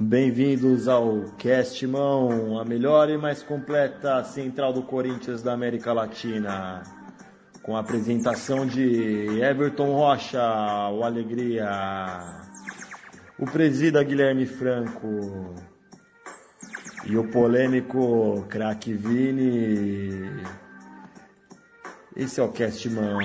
Bem-vindos ao Cast Mão, a melhor e mais completa central do Corinthians da América Latina. Com a apresentação de Everton Rocha, o Alegria, o presida Guilherme Franco e o polêmico craque Vini. Esse é o Cast Mão.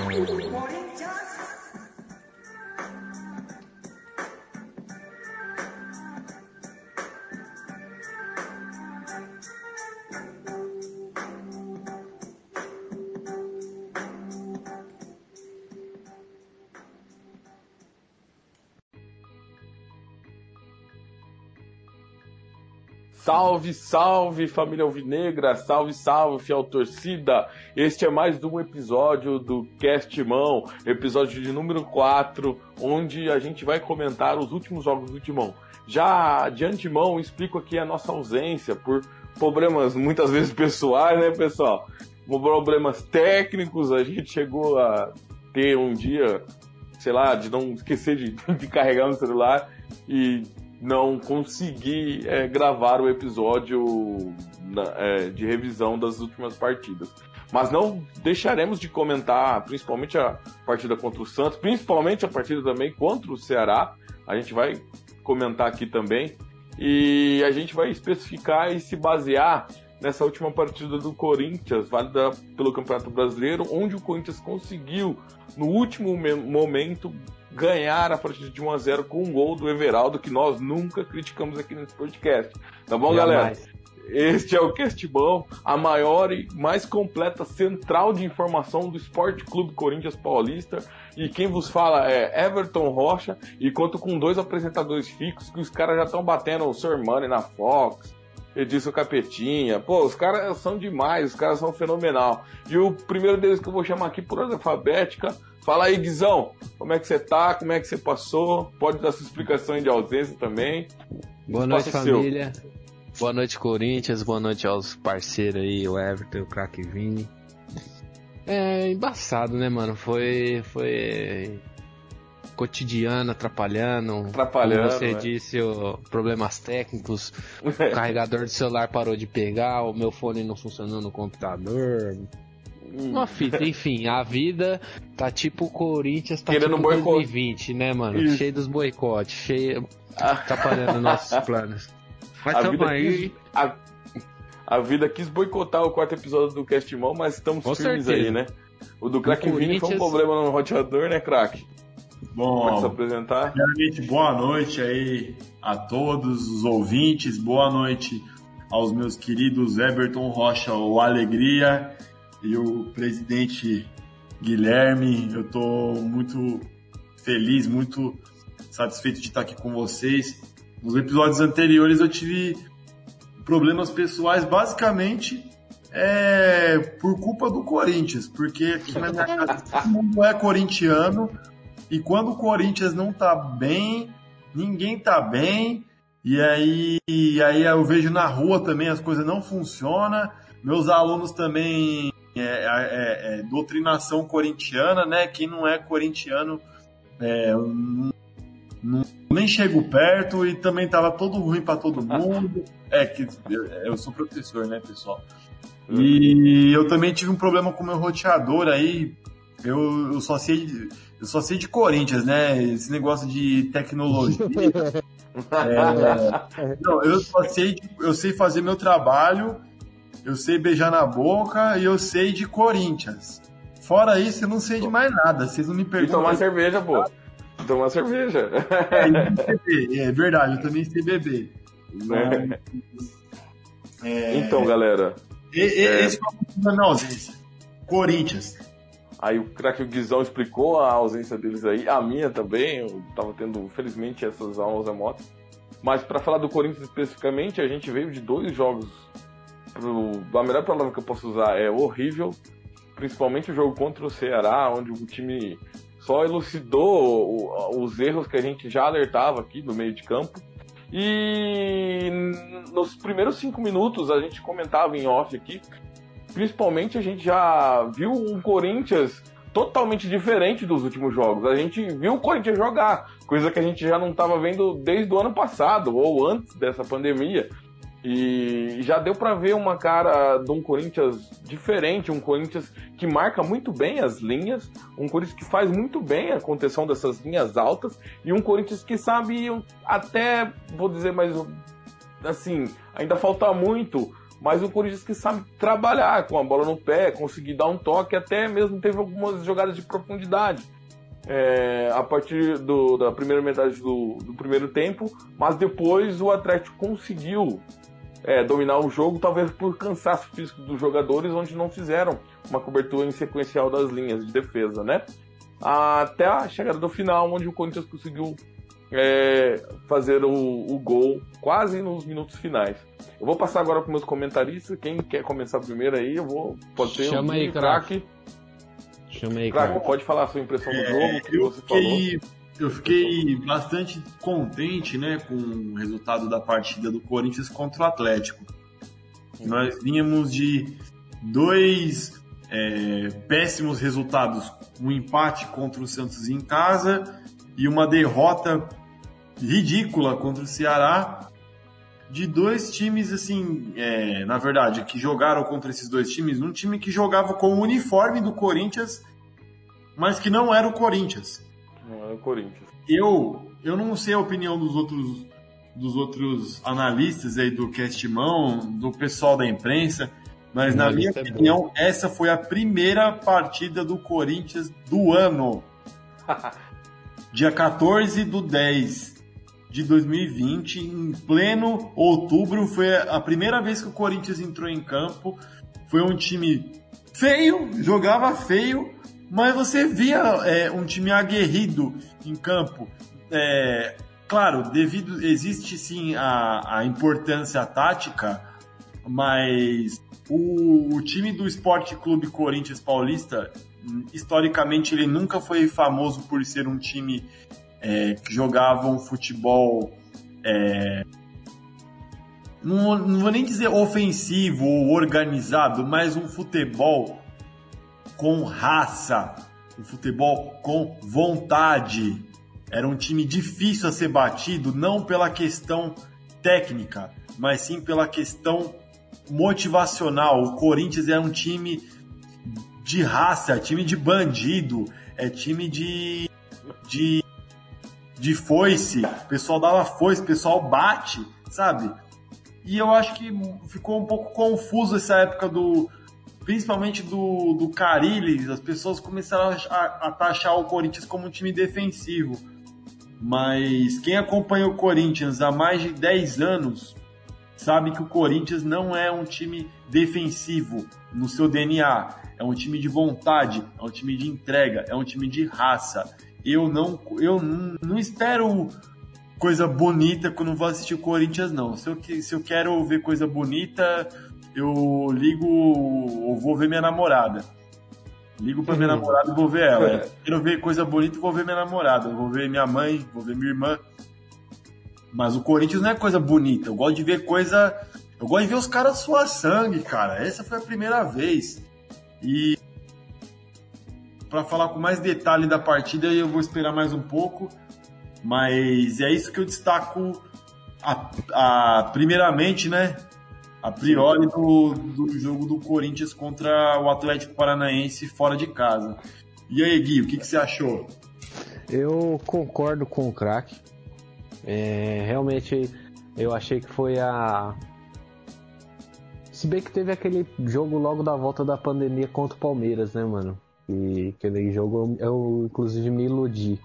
Salve, salve família Alvinegra, salve, salve fiel torcida. Este é mais um episódio do Cast Mão, episódio de número 4, onde a gente vai comentar os últimos jogos do Timão. Já de antemão, explico aqui a nossa ausência por problemas muitas vezes pessoais, né, pessoal? Problemas técnicos, a gente chegou a ter um dia, sei lá, de não esquecer de, de carregar no celular e não consegui é, gravar o episódio na, é, de revisão das últimas partidas. Mas não deixaremos de comentar, principalmente a partida contra o Santos, principalmente a partida também contra o Ceará. A gente vai comentar aqui também. E a gente vai especificar e se basear nessa última partida do Corinthians, válida pelo Campeonato Brasileiro, onde o Corinthians conseguiu, no último momento, ganhar a partida de 1 a 0 com um gol do Everaldo, que nós nunca criticamos aqui nesse podcast. Tá bom, Jamais. galera? Este é o Castbão, a maior e mais completa central de informação do Esporte Clube Corinthians Paulista. E quem vos fala é Everton Rocha, e conto com dois apresentadores fixos que os caras já estão batendo o Sr. Money na Fox, Edilson Capetinha. Pô, os caras são demais, os caras são fenomenal. E o primeiro deles que eu vou chamar aqui por ordem alfabética Fala aí, Guizão, como é que você tá? Como é que você passou? Pode dar sua explicação de ausência também. Boa noite, família. Seu. Boa noite, Corinthians. Boa noite aos parceiros aí, o Everton, o craque Vini. É embaçado, né, mano? Foi. Foi. Cotidiano, atrapalhando. Atrapalhando. Como você né? disse, o, problemas técnicos. o carregador do celular parou de pegar, o meu fone não funcionou no computador. Uma fita, enfim, a vida tá tipo o Corinthians, tá Querendo tipo 2020, né, mano? Isso. Cheio dos boicotes, cheio. Atrapalhando nossos planos. Mas a tamo aí. Quis, a, a, vida quis boicotar o quarto episódio do Cast Mall, mas estamos Com firmes certeza. aí, né? O do Crack Vini foi um problema no roteador, né, Crack? Bom, Pode se apresentar? boa noite aí a todos os ouvintes, boa noite aos meus queridos Everton Rocha, o Alegria e o presidente Guilherme. Eu estou muito feliz, muito satisfeito de estar aqui com vocês. Nos episódios anteriores eu tive problemas pessoais, basicamente é por culpa do Corinthians, porque aqui na minha casa todo mundo é corintiano e quando o Corinthians não tá bem, ninguém tá bem. E aí, e aí eu vejo na rua também as coisas não funcionam. Meus alunos também é, é, é, é, doutrinação corintiana, né? Quem não é corintiano é, nem chego perto e também tava todo ruim para todo mundo. É que eu, eu, sou professor, né, pessoal? E eu também tive um problema com o meu roteador aí. Eu, eu só sei eu só sei de Corinthians, né? Esse negócio de tecnologia. é, não, eu só sei, eu sei fazer meu trabalho eu sei beijar na boca e eu sei de Corinthians. Fora isso, eu não sei de mais nada. Vocês não me perguntam. E tomar cerveja, pô. Tomar cerveja. É, é verdade, eu também sei beber. Né? É... Então, galera. E, é... Esse foi o minha ausência. Corinthians. Aí o craque Guizão explicou a ausência deles aí, a minha também, eu tava tendo, felizmente, essas aulas remotas. Mas para falar do Corinthians especificamente, a gente veio de dois jogos pro, a melhor palavra que eu posso usar é horrível, principalmente o jogo contra o Ceará, onde o time só elucidou os erros que a gente já alertava aqui no meio de campo. E nos primeiros cinco minutos a gente comentava em off aqui, principalmente a gente já viu um Corinthians totalmente diferente dos últimos jogos. A gente viu o Corinthians jogar, coisa que a gente já não estava vendo desde o ano passado ou antes dessa pandemia. E já deu para ver uma cara de um Corinthians diferente, um Corinthians que marca muito bem as linhas, um Corinthians que faz muito bem a contenção dessas linhas altas e um Corinthians que sabe até, vou dizer mais assim, ainda falta muito, mas um Corinthians que sabe trabalhar com a bola no pé, conseguir dar um toque, até mesmo teve algumas jogadas de profundidade. É, a partir do, da primeira metade do, do, primeiro tempo, mas depois o Atlético conseguiu é, dominar o jogo, talvez por cansaço físico dos jogadores, onde não fizeram uma cobertura em sequencial das linhas de defesa, né? Até a chegada do final, onde o Corinthians conseguiu é, fazer o, o, gol quase nos minutos finais. Eu vou passar agora para meus comentaristas. Quem quer começar primeiro aí, eu vou. Pode ter Chama um aí, craque. Chama aí, craque. Pode falar a sua impressão do é, jogo, que você fiquei, falou. Eu fiquei bastante contente né, com o resultado da partida do Corinthians contra o Atlético. Nós vínhamos de dois é, péssimos resultados: um empate contra o Santos em casa e uma derrota ridícula contra o Ceará. De dois times, assim, é, na verdade, que jogaram contra esses dois times, um time que jogava com o uniforme do Corinthians, mas que não era o Corinthians. Não é o Corinthians. Eu, eu não sei a opinião dos outros, dos outros analistas aí do Castimão, do pessoal da imprensa, mas na minha é opinião, essa foi a primeira partida do Corinthians do ano. Dia 14 do 10 de 2020, em pleno outubro, foi a primeira vez que o Corinthians entrou em campo. Foi um time feio, jogava feio, mas você via é, um time aguerrido em campo. É, claro, devido existe sim a, a importância tática, mas o, o, time do Esporte Clube Corinthians Paulista, historicamente, ele nunca foi famoso por ser um time é, que jogava um futebol. É, não, não vou nem dizer ofensivo ou organizado, mas um futebol com raça, um futebol com vontade. Era um time difícil a ser batido, não pela questão técnica, mas sim pela questão motivacional. O Corinthians é um time de raça, é time de bandido, é time de, de, de foice. O pessoal dava foice, o pessoal bate, sabe? E eu acho que ficou um pouco confuso essa época do, principalmente do, do as pessoas começaram a, taxar o Corinthians como um time defensivo. Mas quem acompanha o Corinthians há mais de 10 anos sabe que o Corinthians não é um time defensivo no seu DNA. É um time de vontade, é um time de entrega, é um time de raça. Eu não, eu não espero coisa bonita quando vou assistir o Corinthians, não. Se eu, se eu quero ver coisa bonita, eu ligo ou vou ver minha namorada. Ligo pra minha uhum. namorada e vou ver ela. É. Quero ver coisa bonita, vou ver minha namorada. Vou ver minha mãe, vou ver minha irmã. Mas o Corinthians não é coisa bonita. Eu gosto de ver coisa. Eu gosto de ver os caras suar sangue, cara. Essa foi a primeira vez. E para falar com mais detalhe da partida, eu vou esperar mais um pouco. Mas é isso que eu destaco a, a primeiramente, né? A priori do, do jogo do Corinthians contra o Atlético Paranaense fora de casa. E aí, Gui, o que, que você achou? Eu concordo com o craque. É, realmente, eu achei que foi a. Se bem que teve aquele jogo logo da volta da pandemia contra o Palmeiras, né, mano? E aquele jogo eu, eu inclusive me iludi.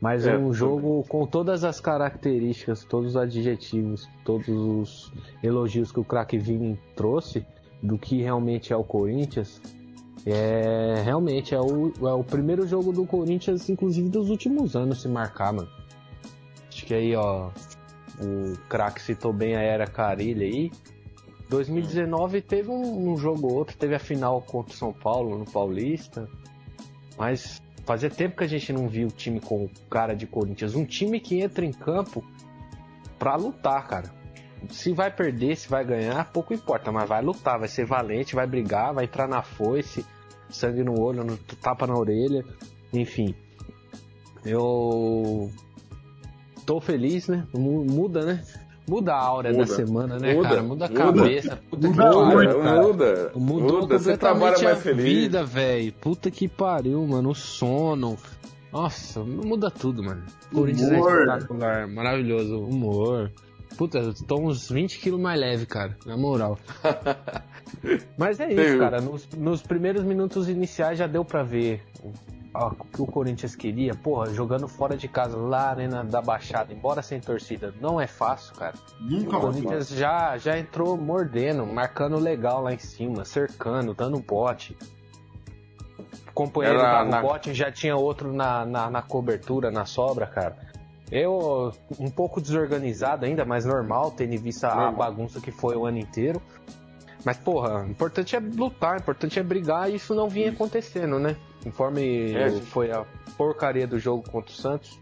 Mas é, um jogo com todas as características, todos os adjetivos, todos os elogios que o craque Vini trouxe do que realmente é o Corinthians. É realmente é o, é o primeiro jogo do Corinthians, inclusive dos últimos anos, se marcar, mano. Acho que aí, ó, o craque citou bem a era Carilha aí. 2019 teve um, um jogo ou outro, teve a final contra o São Paulo no Paulista. Mas Fazia tempo que a gente não viu o time com cara de Corinthians. Um time que entra em campo pra lutar, cara. Se vai perder, se vai ganhar, pouco importa, mas vai lutar, vai ser valente, vai brigar, vai entrar na foice, sangue no olho, no, tapa na orelha, enfim. Eu tô feliz, né? Muda, né? Muda a aura muda. da semana, né, muda. cara? Muda a cabeça. Puta muda, que pariu, cara. Muda. Mudou muda. Você trabalha mais feliz. vida, velho. Puta que pariu, mano. O sono. Nossa, muda tudo, mano. Corinthians é espetacular, maravilhoso. Humor. Puta, eu tô uns 20 quilos mais leve, cara, na moral. Mas é isso, cara. Nos, nos primeiros minutos iniciais já deu pra ver o que o Corinthians queria, porra, jogando fora de casa lá na Arena da Baixada, embora sem torcida, não é fácil, cara. Nunca o Corinthians já, já entrou mordendo, marcando legal lá em cima, cercando, dando bote. O companheiro Era dava na... bote já tinha outro na, na, na cobertura, na sobra, cara. Eu, um pouco desorganizado ainda, mas normal, tendo em vista normal. a bagunça que foi o ano inteiro. Mas, porra, o importante é lutar, o importante é brigar e isso não vinha acontecendo, né? Conforme é, foi a porcaria do jogo contra o Santos,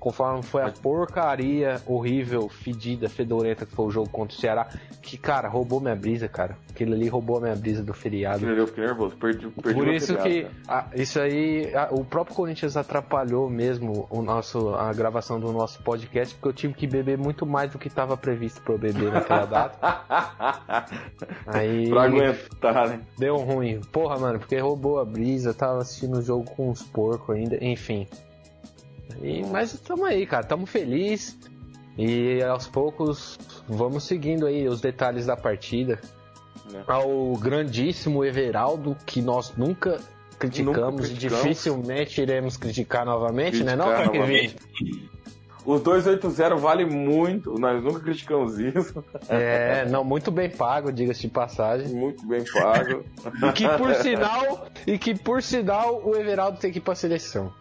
conforme foi a porcaria horrível, fedida, fedorenta que foi o jogo contra o Ceará, que, cara, roubou minha brisa, cara. Aquilo ali roubou a minha brisa do feriado. Eu fiquei nervoso, perdi, perdi Por isso feriado, que a, isso aí, a, o próprio Corinthians atrapalhou mesmo o nosso, a gravação do nosso podcast, porque eu tive que beber muito mais do que estava previsto para eu beber naquela data. aí, pra aguentar, né? Deu ruim. Porra, mano, porque roubou a brisa, tava assistindo o jogo com os porcos ainda, enfim. E, mas estamos aí, cara, estamos felizes. E aos poucos vamos seguindo aí os detalhes da partida. É. Ao grandíssimo Everaldo, que nós nunca criticamos, nunca criticamos. e dificilmente iremos criticar novamente, criticar né? Não, novamente. Os 280 vale muito, nós nunca criticamos isso. É, não, muito bem pago, diga-se de passagem. Muito bem pago. e que por sinal, e que por sinal o Everaldo tem que ir pra seleção.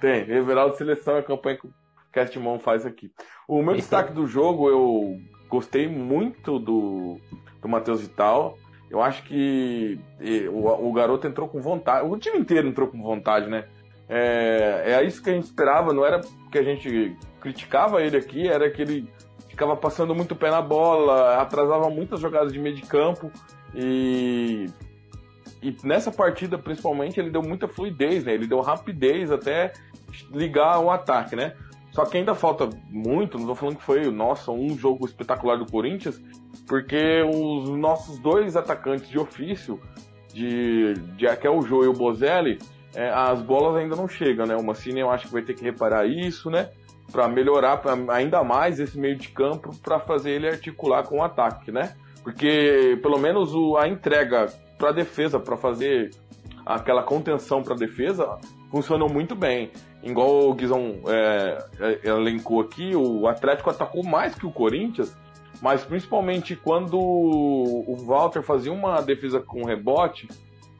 Tem, Everaldo Seleção é a campanha que o Castmon faz aqui. O meu destaque do jogo, eu gostei muito do, do Matheus Vital. Eu acho que o, o garoto entrou com vontade. O time inteiro entrou com vontade, né? É, é isso que a gente esperava, não era que a gente criticava ele aqui, era que ele ficava passando muito pé na bola, atrasava muitas jogadas de meio de campo e e nessa partida, principalmente, ele deu muita fluidez, né? Ele deu rapidez até ligar o ataque, né? Só que ainda falta muito, não tô falando que foi, nossa, um jogo espetacular do Corinthians, porque os nossos dois atacantes de ofício, de, de que é Jô e o Bozelli, é, as bolas ainda não chegam, né? O Mancini eu acho que vai ter que reparar isso, né? Para melhorar pra, ainda mais esse meio de campo, para fazer ele articular com o ataque, né? Porque pelo menos o, a entrega para defesa, para fazer aquela contenção para defesa, funcionou muito bem. Igual o Guizão é, é, elencou aqui, o Atlético atacou mais que o Corinthians, mas principalmente quando o Walter fazia uma defesa com rebote,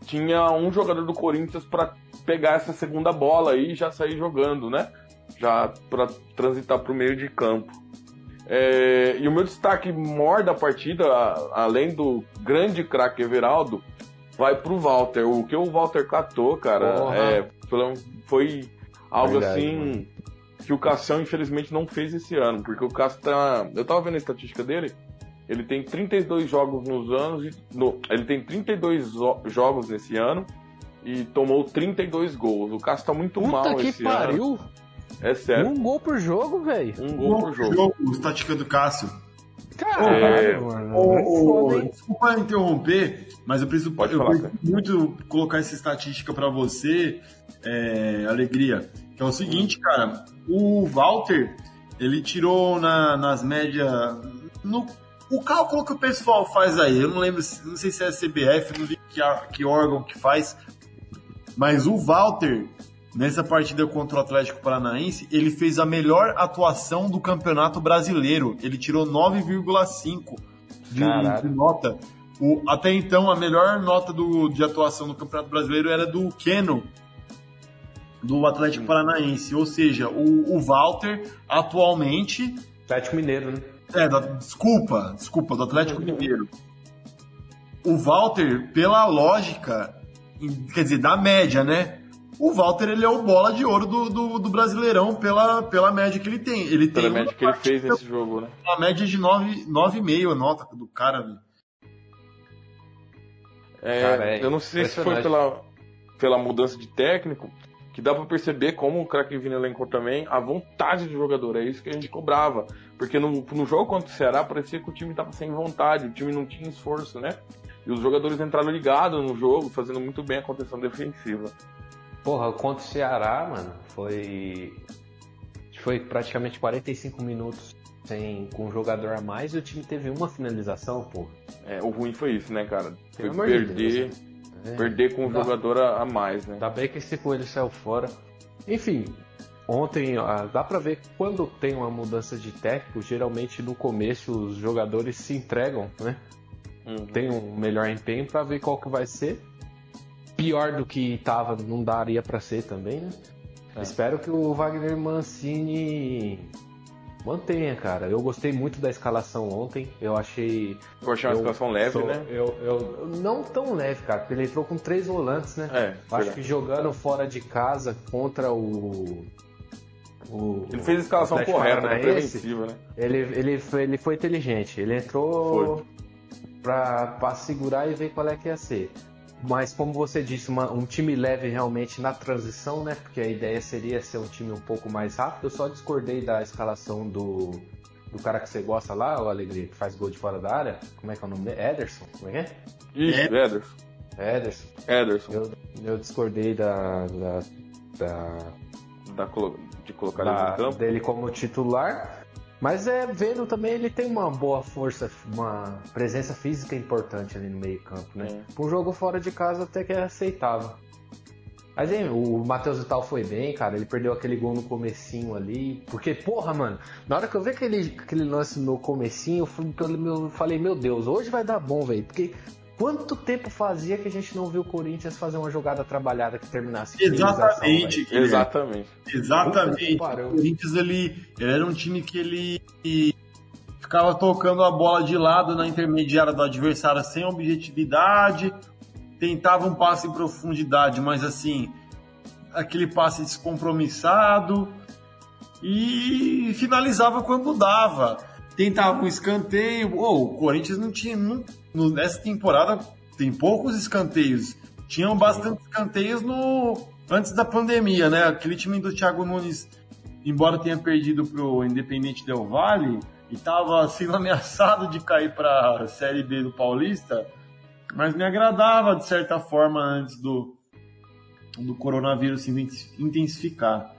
tinha um jogador do Corinthians para pegar essa segunda bola e já sair jogando, né? Já para transitar para o meio de campo. É, e o meu destaque maior da partida, além do grande craque Everaldo, vai pro Walter. O que o Walter catou, cara, é, foi algo Verdade, assim mano. que o Cassião infelizmente não fez esse ano, porque o Cássio tá. Eu tava vendo a estatística dele, ele tem 32 jogos nos anos, e, no, ele tem 32 jogos nesse ano e tomou 32 gols. O Cássio tá muito Puta mal que esse pariu. ano. É sério. Um gol por jogo, velho. Um gol, por jogo. jogo. Estatística do Cássio. Caralho, é... mano. O, o, desculpa interromper, mas eu preciso, Pode eu falar, preciso muito colocar essa estatística para você, é, Alegria. Que é o seguinte, cara. O Walter, ele tirou na, nas médias. No, o cálculo que o pessoal faz aí, eu não lembro, não sei se é CBF, não sei que, que órgão que faz, mas o Walter Nessa partida contra o Atlético Paranaense, ele fez a melhor atuação do Campeonato Brasileiro. Ele tirou 9,5 de, de, nota. O, até então, a melhor nota do, de atuação no Campeonato Brasileiro era do Keno, do Atlético Paranaense. Ou seja, o, o Walter, atualmente. Atlético Mineiro, né? É, da, desculpa, desculpa, do Atlético Mineiro. O Walter, pela lógica, quer dizer, da média, né? O Walter ele é o bola de ouro do, do, do Brasileirão pela, pela média que ele tem. Ele pela tem média que ele fez nesse jogo, né? Uma média de 9,5 a nota do cara, velho. É, cara, é eu não sei se foi pela, pela mudança de técnico, que dá para perceber como o craque Vini elencou também a vontade do jogador. É isso que a gente cobrava. Porque no, no jogo contra o Ceará parecia que o time tava sem vontade, o time não tinha esforço, né? E os jogadores entraram ligados no jogo, fazendo muito bem a contenção defensiva. Porra, contra o Ceará, mano, foi. Foi praticamente 45 minutos sem, com um jogador a mais e o time teve uma finalização, pô. É, o ruim foi isso, né, cara? Foi perder, de é. perder com um dá, jogador a, a, mais, né? Ainda bem que esse coelho saiu fora. Enfim, ontem ó, dá pra ver que quando tem uma mudança de técnico, geralmente no começo os jogadores se entregam, né? Uhum. Tem um melhor empenho para ver qual que vai ser. Pior do que tava, não daria para ser também, né? É. Espero que o Wagner Mancini mantenha, cara. Eu gostei muito da escalação ontem. Eu achei. Eu achei uma eu escalação leve, sou, né? Eu, eu, não tão leve, cara, porque ele entrou com três volantes, né? É, acho que jogando fora de casa contra o. o ele fez a escalação correta, né? preventiva, né? Ele, ele, foi, ele foi inteligente. Ele entrou. Foi para segurar e ver qual é que ia ser. Mas como você disse, uma, um time leve realmente na transição, né? Porque a ideia seria ser um time um pouco mais rápido. Eu só discordei da escalação do, do cara que você gosta lá, o Alegria, que faz gol de fora da área. Como é que é o nome dele? Ederson? Como é que é? Isso, Ederson. Ederson. Ederson. Eu, eu discordei da. da, da, da de colocar da, ele no campo. dele como titular. Mas é vendo também ele tem uma boa força, uma presença física importante ali no meio campo, né? É. Um jogo fora de casa até que é aceitável. Mas hein, o Matheus Vital foi bem, cara. Ele perdeu aquele gol no comecinho ali. Porque, porra, mano, na hora que eu vi aquele, aquele lance no comecinho, eu falei, meu Deus, hoje vai dar bom, velho. Porque Quanto tempo fazia que a gente não viu o Corinthians fazer uma jogada trabalhada que terminasse? Exatamente. Exatamente. Exatamente. O Corinthians ele, ele era um time que ele ficava tocando a bola de lado na intermediária do adversário sem objetividade, tentava um passe em profundidade, mas assim, aquele passe descompromissado e finalizava quando dava. Tentava um escanteio. Oh, o Corinthians não tinha. Não, nessa temporada tem poucos escanteios. Tinham bastante escanteios no antes da pandemia, né? Aquele time do Thiago Nunes, embora tenha perdido pro Independente Del Valle e estava sendo ameaçado de cair para Série B do Paulista, mas me agradava de certa forma antes do do coronavírus se intensificar.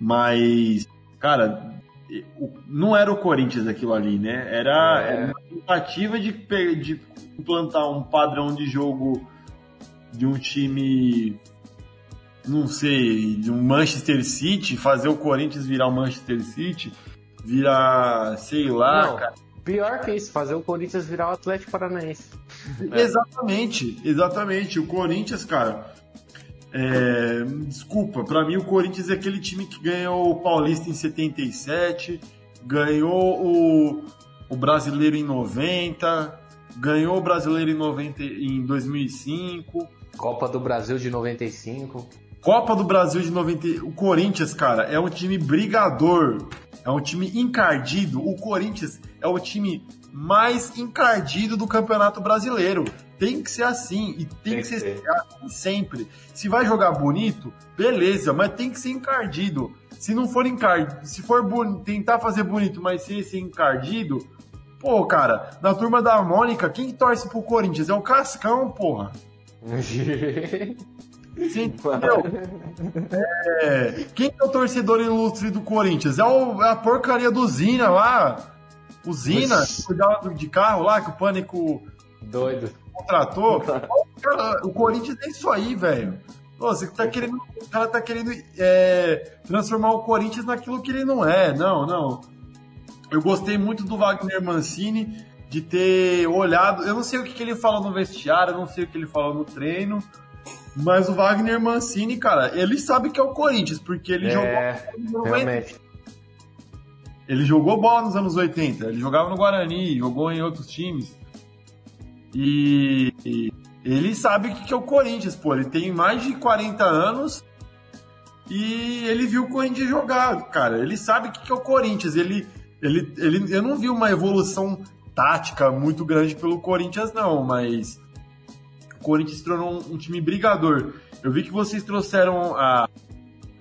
Mas, cara, não era o Corinthians aquilo ali, né? Era, é. era uma tentativa de, de implantar um padrão de jogo de um time, não sei, de um Manchester City, fazer o Corinthians virar o Manchester City, virar, sei lá, não, cara. Pior que isso, fazer o Corinthians virar o Atlético Paranaense. Exatamente, exatamente. O Corinthians, cara, é, desculpa, para mim o Corinthians é aquele time que ganhou o Paulista em 77, ganhou o, o Brasileiro em 90, ganhou o Brasileiro em, 90, em 2005. Copa do Brasil de 95. Copa do Brasil de 90. O Corinthians, cara, é um time brigador, é um time encardido. O Corinthians é o time mais encardido do Campeonato Brasileiro. Tem que ser assim e tem, tem que, ser, ser assim sempre. Se vai jogar bonito, beleza, mas tem que ser encardido. Se não for encardido, se for tentar fazer bonito, mas ser, ser encardido, pô, cara, na turma da Mônica, quem torce pro Corinthians? É o Cascão, porra. Você entendeu? É, quem é o torcedor ilustre do Corinthians? É, o, é a porcaria do Zina lá. O Zina, cuidava de carro lá, que o pânico. Doido contratou. Cara, o Corinthians é isso aí, velho. Você tá querendo, o cara tá querendo é, transformar o Corinthians naquilo que ele não é. Não, não. Eu gostei muito do Wagner Mancini de ter olhado. Eu não sei o que, que ele falou no vestiário, eu não sei o que ele falou no treino. Mas o Wagner Mancini, cara, ele sabe que é o Corinthians, porque ele é, jogou. Realmente. Ele jogou bola nos anos 80, ele jogava no Guarani, jogou em outros times. E ele sabe o que é o Corinthians, pô. Ele tem mais de 40 anos e ele viu o Corinthians jogar, cara. Ele sabe o que é o Corinthians. Ele, ele, ele, eu não vi uma evolução tática muito grande pelo Corinthians, não, mas o Corinthians tornou um, um time brigador. Eu vi que vocês trouxeram a,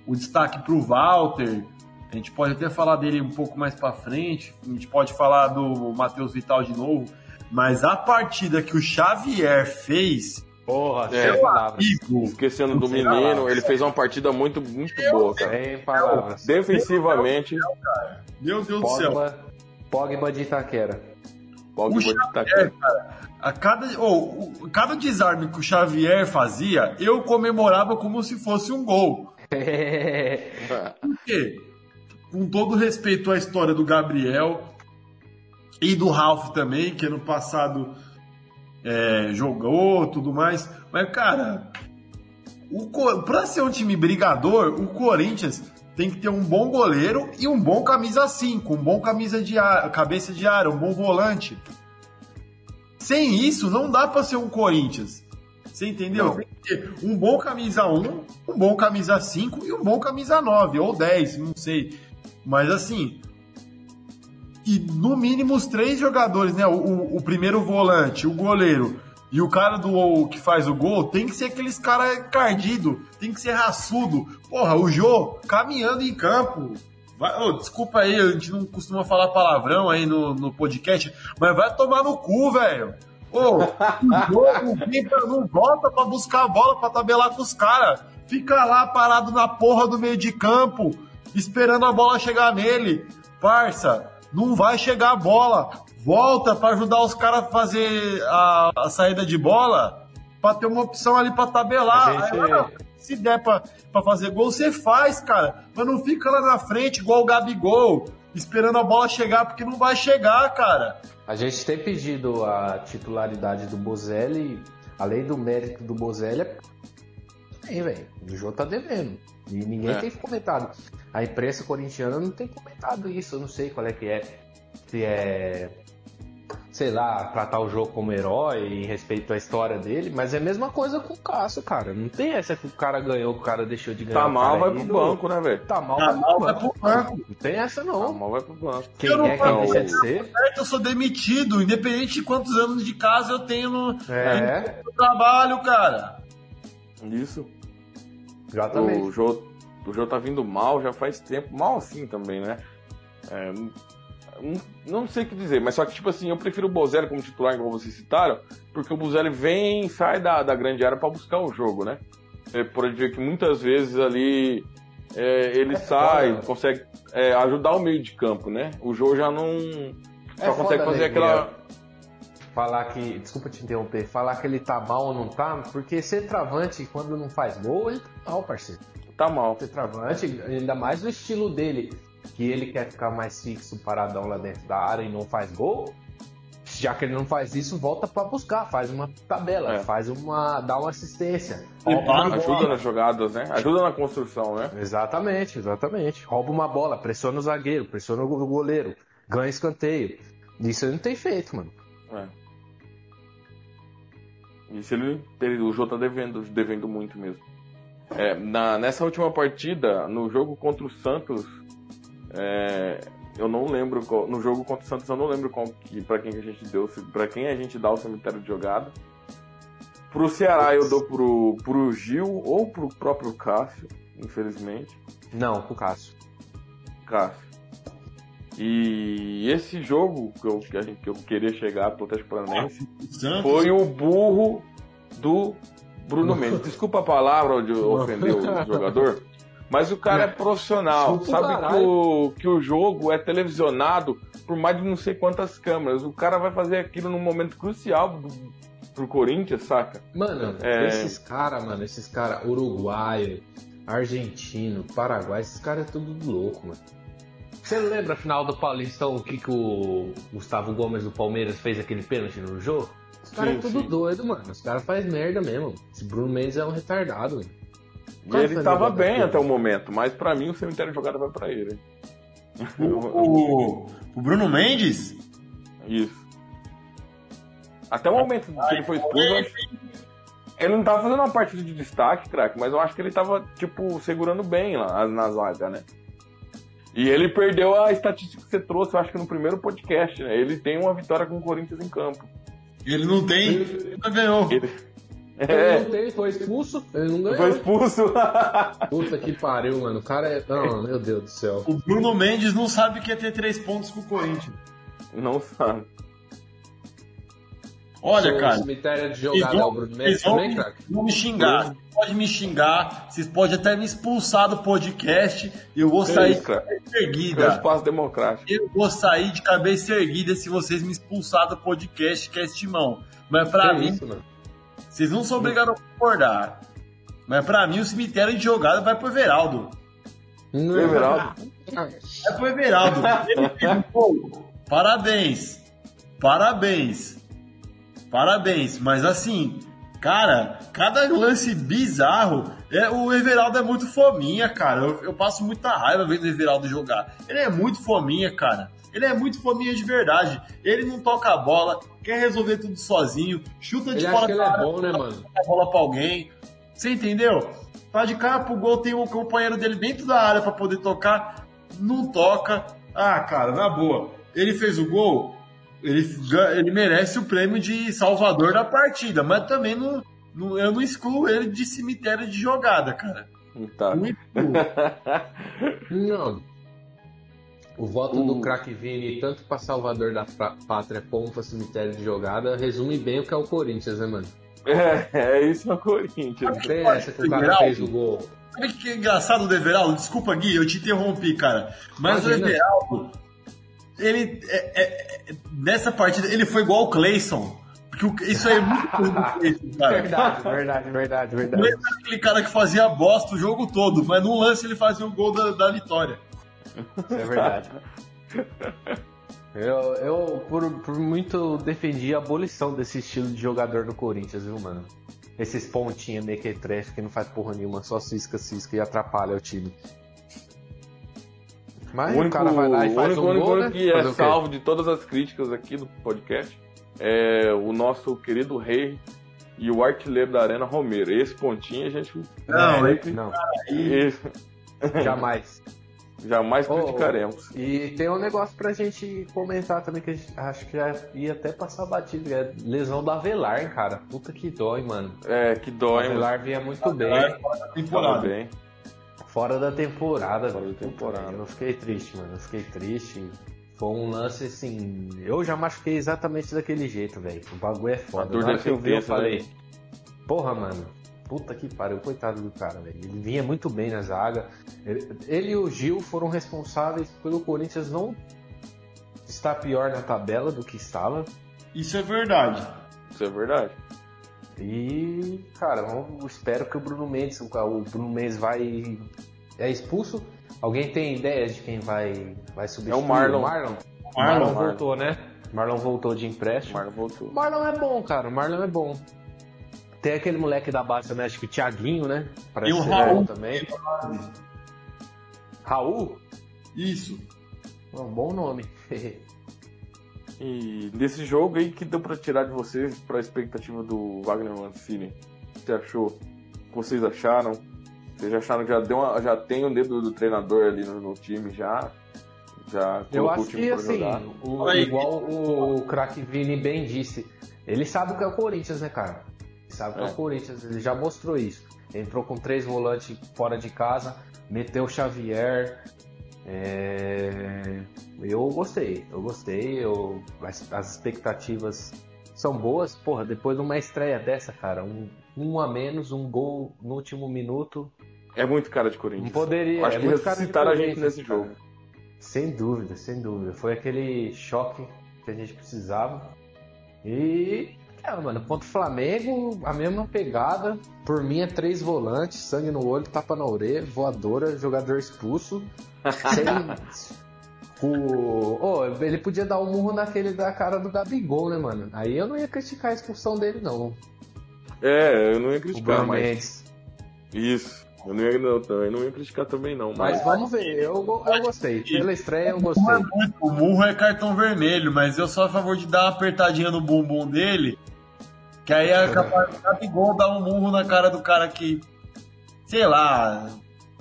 o destaque para o Walter. A gente pode até falar dele um pouco mais para frente. A gente pode falar do Matheus Vital de novo. Mas a partida que o Xavier fez Porra, é, sem palavras. Esquecendo do menino, palavras. ele fez uma partida muito, muito boa, cara. Sem palavras. Defensivamente. Meu Deus do céu. Pogba de Itaquera. Pogba de Itaquera. Cara, a cada, oh, cada desarme que o Xavier fazia, eu comemorava como se fosse um gol. Por quê? Com todo respeito à história do Gabriel e do Ralph também, que ano passado é, jogou, tudo mais. Mas, cara, para ser um time brigador, o Corinthians tem que ter um bom goleiro e um bom camisa 5, um bom camisa de ar, cabeça de área, um bom volante. Sem isso, não dá para ser um Corinthians. Você entendeu? Não. Tem que ter um bom camisa 1, um bom camisa 5 e um bom camisa 9 ou 10, não sei. Mas assim, e no mínimo os três jogadores, né? O, o, o, primeiro volante, o goleiro e o cara do o, que faz o gol, tem que ser aqueles cara cardido, tem que ser raçudo. Porra, o Jô caminhando em campo. Vai, oh, desculpa aí, a gente não costuma falar palavrão aí no, no podcast, mas vai tomar no cu, velho. Ô, oh, o jogo não volta pra buscar a bola pra tabelar com os caras. Fica lá parado na porra do meio de campo, esperando a bola chegar nele. Parça, não vai chegar a bola. Volta para ajudar os caras a fazer a, a, saída de bola, para ter uma opção ali para tabelar. Gente... Aí, se der para fazer gol, você faz, cara. Mas não fica lá na frente igual o Gabigol, esperando a bola chegar, porque não vai chegar, cara. A gente tem pedido a titularidade do Bozelli, além do mérito do Bozelli, é velho. O jogo tá devendo. E ninguém é. tem comentado. A imprensa corintiana não tem comentado isso, eu não sei qual é que é. Se é. Sei lá, tratar o jogo como herói em respeito à história dele, mas é a mesma coisa com o Cássio, cara. Não tem essa que o cara ganhou, que o cara deixou de ganhar. Tá mal, vai pro banco, né, velho? Tá mal, tá vai, mal pro vai pro banco. Não tem essa, não. Tá mal, vai pro banco. Quem eu é quem deixa de ser? Eu sou demitido, independente de quantos anos de casa eu tenho no, é. no trabalho, cara. Isso. Exatamente. O Jô, o Jô tá vindo mal já faz tempo, mal assim também, né? É, não, não, sei o que dizer, mas só que, tipo assim, eu prefiro o Bozelli como titular, igual vocês citaram, porque o Bozelli vem e sai da, da grande área para buscar o jogo, né? É, pode ver que muitas vezes ali é, ele é sai, foda. consegue é, ajudar o meio de campo, né? O jogo já não. Só é consegue fazer aquela falar que. Desculpa te interromper, falar que ele tá mal ou não tá, porque centroavante, quando não faz gol, ele tá mal, parceiro. Tá mal. Centroavante, ainda mais o estilo dele, que ele quer ficar mais fixo, paradão lá dentro da área e não faz gol. Já que ele não faz isso, volta para buscar, faz uma tabela, é. faz uma. dá uma assistência. ajuda nas jogadas, né? Ajuda na construção, né? Exatamente, exatamente. Rouba uma bola, pressiona o zagueiro, pressiona o goleiro, ganha escanteio. Isso ele não tem feito, mano. É. Isso ele, ele o Jô tá devendo, devendo muito mesmo. É, na, nessa última partida, no jogo contra o Santos, é, eu não lembro qual, no jogo contra o Santos eu não lembro qual que para quem que a gente deu, para quem a gente dá o cemitério de jogada. Pro Ceará eu dou pro, pro Gil ou pro próprio Cássio, infelizmente. Não, pro Cássio. Cássio. E esse jogo que eu, que, gente, que eu queria chegar pro Atlético Paranaense foi o burro do Bruno Mendes. Desculpa a palavra de ofender o jogador, mas o cara é profissional. Sabe que o, que o jogo é televisionado por mais de não sei quantas câmeras. O cara vai fazer aquilo num momento crucial do, pro Corinthians, saca? Mano, é... esses caras, mano, esses caras uruguaio, argentino, paraguai, esses caras é tudo louco, mano. Você lembra a final do Paulistão o que, que o Gustavo Gomes do Palmeiras fez aquele pênalti no jogo? Os caras é tudo sim. doido, mano. Os caras fazem merda mesmo. Esse Bruno Mendes é um retardado. E ele tava bem até o momento, mas para mim o cemitério de jogada vai para ele. O, o, o, Bruno Mendes? Isso. Até o momento que ele foi expulso. Ele não tava fazendo uma partida de destaque, craque, mas eu acho que ele tava, tipo, segurando bem lá na zaga, né? E ele perdeu a estatística que você trouxe, eu acho que no primeiro podcast, né? Ele tem uma vitória com o Corinthians em campo. Ele não tem, ele não ganhou. Ele... É. Ele não tem, foi expulso, ele não ganhou. Foi expulso. Puta que pariu, mano. O cara é. Não, meu Deus do céu. O Bruno Mendes não sabe que ia ter três pontos com o Corinthians. Não sabe. Olha, Sou cara. cemitério de jogada vão, Bruno Mendes também? Vão me xingar. Vocês podem me xingar. Vocês podem até me expulsar do podcast. E eu vou sair isso, de cabeça erguida. É um espaço democrático. Eu vou sair de cabeça erguida se vocês me expulsar do podcast, que é estimão. Mas pra que mim. Isso? Vocês não são obrigados a concordar. Mas pra mim o cemitério de jogada vai pro Everaldo. Não é Everaldo? É pro Everaldo. Parabéns. Parabéns. Parabéns. Mas assim, cara, cada lance bizarro. É, o Everaldo é muito fominha, cara. Eu, eu passo muita raiva vendo o Everaldo jogar. Ele é muito fominha, cara. Ele é muito fominha de verdade. Ele não toca a bola, quer resolver tudo sozinho, chuta de ele fora que ele é bom, né, mano? a bola pra alguém. Você entendeu? Tá de cara pro gol, tem o um companheiro dele dentro da área para poder tocar, não toca. Ah, cara, na boa. Ele fez o gol, ele, ele merece o prêmio de salvador da partida, mas também não, não, eu não excluo ele de cemitério de jogada, cara. Tá. Não, o voto do craque Vini, tanto para Salvador da Pátria como para cemitério de jogada, resume bem o que é o Corinthians, né, mano? É, é isso é o Corinthians. Tem essa que o cara fez o gol. Sabe o que é engraçado do Everaldo? Desculpa, Gui, eu te interrompi, cara. Mas Imagina. o Everaldo, ele. É, é, nessa partida, ele foi igual o Clayson. Porque isso aí é muito Clayson, cara. Verdade, verdade, verdade, verdade. Ele era aquele cara que fazia bosta o jogo todo, mas num lance ele fazia o gol da, da vitória. Isso é verdade. Eu, eu por, por muito defendi a abolição desse estilo de jogador do Corinthians, viu, mano? Esses pontinhos mequetrefe que não faz porra nenhuma, só cisca, cisca e atrapalha o time. Mas o, único, o cara vai lá e faz único, um gol, né? que é salvo de todas as críticas aqui do podcast é o nosso querido rei e o artilheiro da Arena Romero. Esse pontinho a gente. Não, é, não. Esse... Jamais. Jamais oh, criticaremos. E tem um negócio pra gente comentar também que acho que já ia até passar batido. É lesão do Avelar, hein, cara. Puta que dói, mano. É, que dói. O Avelar vinha muito bem. Fora da temporada. Bem. Fora da temporada. Fora da temporada. Eu fiquei triste, mano. Eu fiquei triste. Foi um lance assim. Eu já machuquei exatamente daquele jeito, velho. O bagulho é foda. Na hora que eu vi, eu falei. Né? Porra, mano Puta que pariu, coitado do cara, velho. Ele vinha muito bem na zaga. Ele, ele, e o Gil foram responsáveis pelo Corinthians não estar pior na tabela do que estava. Isso é verdade. Isso é verdade. E, cara, eu espero que o Bruno Mendes, o Bruno Mendes vai. É expulso? Alguém tem ideia de quem vai, vai substituir? É o Marlon. O Marlon, Marlon, Marlon voltou, né? Marlon voltou de empréstimo. Marlon voltou. Marlon é bom, cara. Marlon é bom. Tem aquele moleque da base também, acho que o Thiaguinho, né? Parece e o Raul também. Raul? Isso. É um bom nome. e desse jogo aí que deu pra tirar de vocês pra expectativa do Wagner Mancini? O que você achou? O que vocês acharam? Vocês acharam que já, deu uma, já tem o dedo do treinador ali no, no time já? Já Eu acho que assim, o, igual o, o craque Vini bem disse, ele sabe o que é o Corinthians, né, cara? sabe que é. o Corinthians ele já mostrou isso. Entrou com três volantes fora de casa, meteu o Xavier. É... Eu gostei, eu gostei. Eu... As, as, expectativas são boas. Porra, depois de uma estreia dessa, cara, um, um a menos, um gol no último minuto. É muito cara de Corinthians. Não poderia. Acho é que ressuscitaram a gente nesse cara. jogo. Sem dúvida, sem dúvida. Foi aquele choque que a gente precisava. E é, mano, contra o Flamengo, a mesma pegada. Por mim é três volantes, sangue no olho, tapa na orelha, voadora, jogador expulso. sem... O... Oh, ele podia dar um murro naquele da cara do Gabigol, né, mano? Aí eu não ia criticar a expulsão dele, não. É, eu não ia criticar, mas... Isso. Eu não ia, não, eu não ia criticar também, não. Mas, mas vamos ver, eu, eu gostei. Pela estreia, eu gostei. O murro é cartão vermelho, mas eu sou a favor de dar uma apertadinha no bumbum dele Que aí é capaz de Gabigol dar um murro na cara do cara que, sei lá,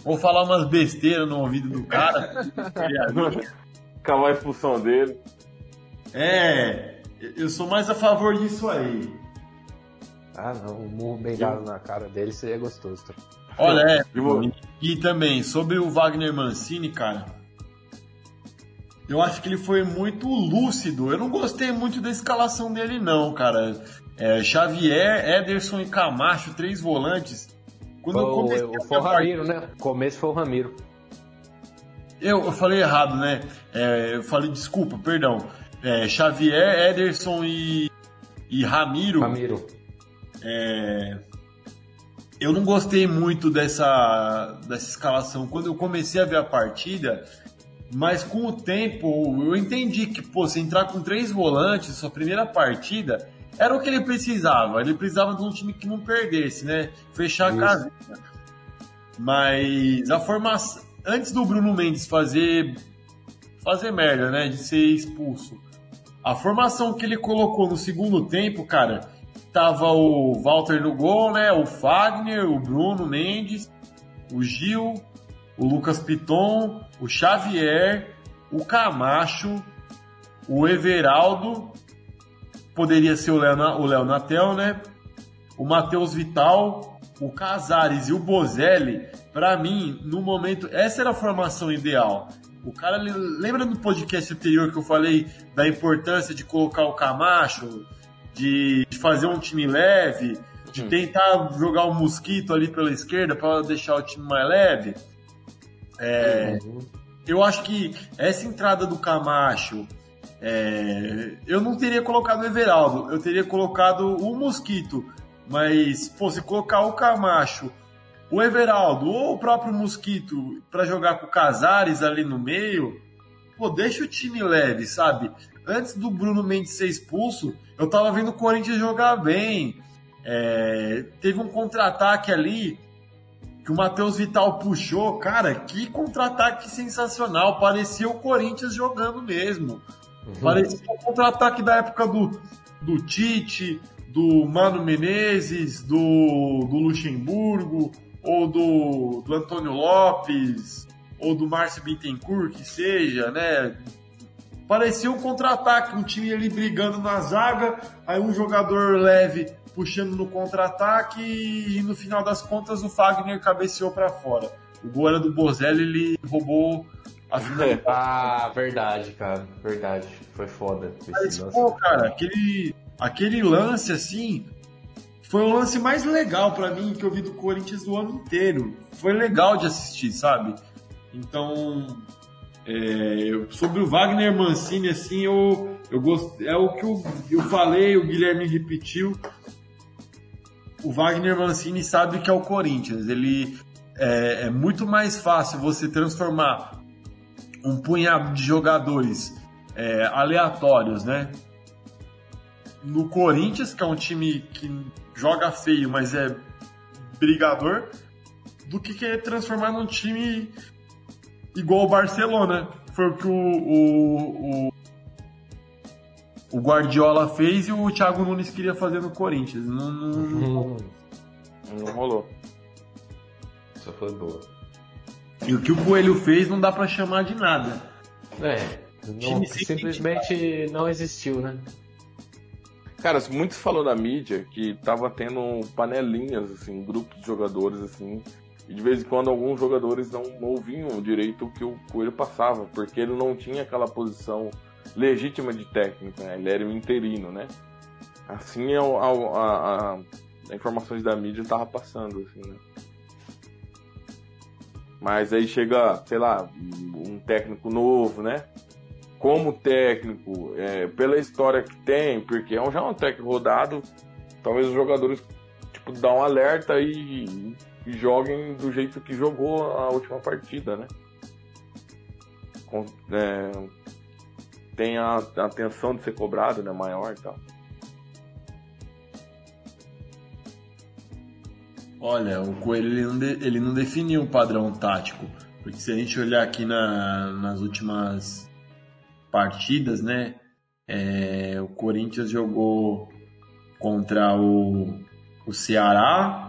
vou falar umas besteiras no ouvido do cara. Acabar a expulsão dele. É, eu sou mais a favor disso aí. Ah, não, um murro bem dado na cara dele seria gostoso. Olha, é, e também sobre o Wagner Mancini, cara. Eu acho que ele foi muito lúcido. Eu não gostei muito da escalação dele, não, cara. É, Xavier, Ederson e Camacho, três volantes. Quando eu comecei foi o Ramiro, né? O começo foi o Ramiro. Eu, eu falei errado, né? É, eu falei, desculpa, perdão. É, Xavier, Ederson e, e Ramiro. Ramiro. É, eu não gostei muito dessa, dessa escalação. Quando eu comecei a ver a partida, mas com o tempo eu entendi que, pô, se entrar com três volantes, sua primeira partida, era o que ele precisava. Ele precisava de um time que não perdesse, né? Fechar Isso. a casinha. Mas a formação. Antes do Bruno Mendes fazer. fazer merda, né? De ser expulso. A formação que ele colocou no segundo tempo, cara, tava o Walter no gol, né? O Fagner, o Bruno Mendes, o Gil, o Lucas Piton, o Xavier, o Camacho, o Everaldo, poderia ser o Léo, o Léo Natel, né? O Matheus Vital, o Casares e o Bozelli, para mim, no momento, essa era a formação ideal. O cara, lembra no podcast anterior que eu falei da importância de colocar o Camacho, de fazer um time leve, de hum. tentar jogar o um mosquito ali pela esquerda para deixar o time mais leve? É, uhum. Eu acho que essa entrada do Camacho, é, eu não teria colocado o Everaldo, eu teria colocado o Mosquito. Mas, pô, se colocar o Camacho, o Everaldo ou o próprio Mosquito para jogar com o Casares ali no meio, pô, deixa o time leve, sabe? Antes do Bruno Mendes ser expulso, eu tava vendo o Corinthians jogar bem. É, teve um contra-ataque ali que o Matheus Vital puxou, cara, que contra-ataque sensacional. Parecia o Corinthians jogando mesmo. Uhum. Parecia o contra-ataque da época do, do Tite, do Mano Menezes, do, do Luxemburgo, ou do, do Antônio Lopes, ou do Márcio Bittencourt, que seja, né? Parecia um contra-ataque, um time ali brigando na zaga, aí um jogador leve puxando no contra-ataque e no final das contas o Fagner cabeceou para fora. O gol era do Bozelli, ele roubou a finalidade. ah, verdade, cara, verdade. Foi foda. Mas, pô, cara, aquele, aquele lance assim foi o lance mais legal para mim que eu vi do Corinthians do ano inteiro. Foi legal de assistir, sabe? Então, é, sobre o Wagner Mancini, assim, eu, eu gost... é o que eu, eu falei, o Guilherme repetiu o Wagner Mancini sabe que é o Corinthians. Ele é, é muito mais fácil você transformar um punhado de jogadores é, aleatórios, né? No Corinthians, que é um time que joga feio, mas é brigador, do que querer transformar num time igual o Barcelona. Foi o que o, o, o o Guardiola fez e o Thiago Nunes queria fazer no Corinthians. Não, não, não... não rolou. Isso foi boa. E o que o Coelho fez não dá para chamar de nada. É, não, simplesmente não existiu, né? Cara, muito falou na mídia que tava tendo panelinhas, assim, grupos de jogadores, assim, e de vez em quando alguns jogadores não ouviam direito o que o Coelho passava, porque ele não tinha aquela posição legítima de técnico, né? Ele era um interino, né? Assim a, a, a, a informações da mídia tava passando, assim, né? Mas aí chega, sei lá, um técnico novo, né? Como técnico, é, pela história que tem, porque é um, já é um técnico rodado, talvez os jogadores tipo, dão um alerta e, joguem do jeito que jogou a última partida, né? Com, é, tem a, a tensão de ser cobrado, né, maior e tal. Olha, o Coelho ele não, de, ele não definiu um padrão tático, porque se a gente olhar aqui na, nas últimas partidas, né, é, o Corinthians jogou contra o, o Ceará,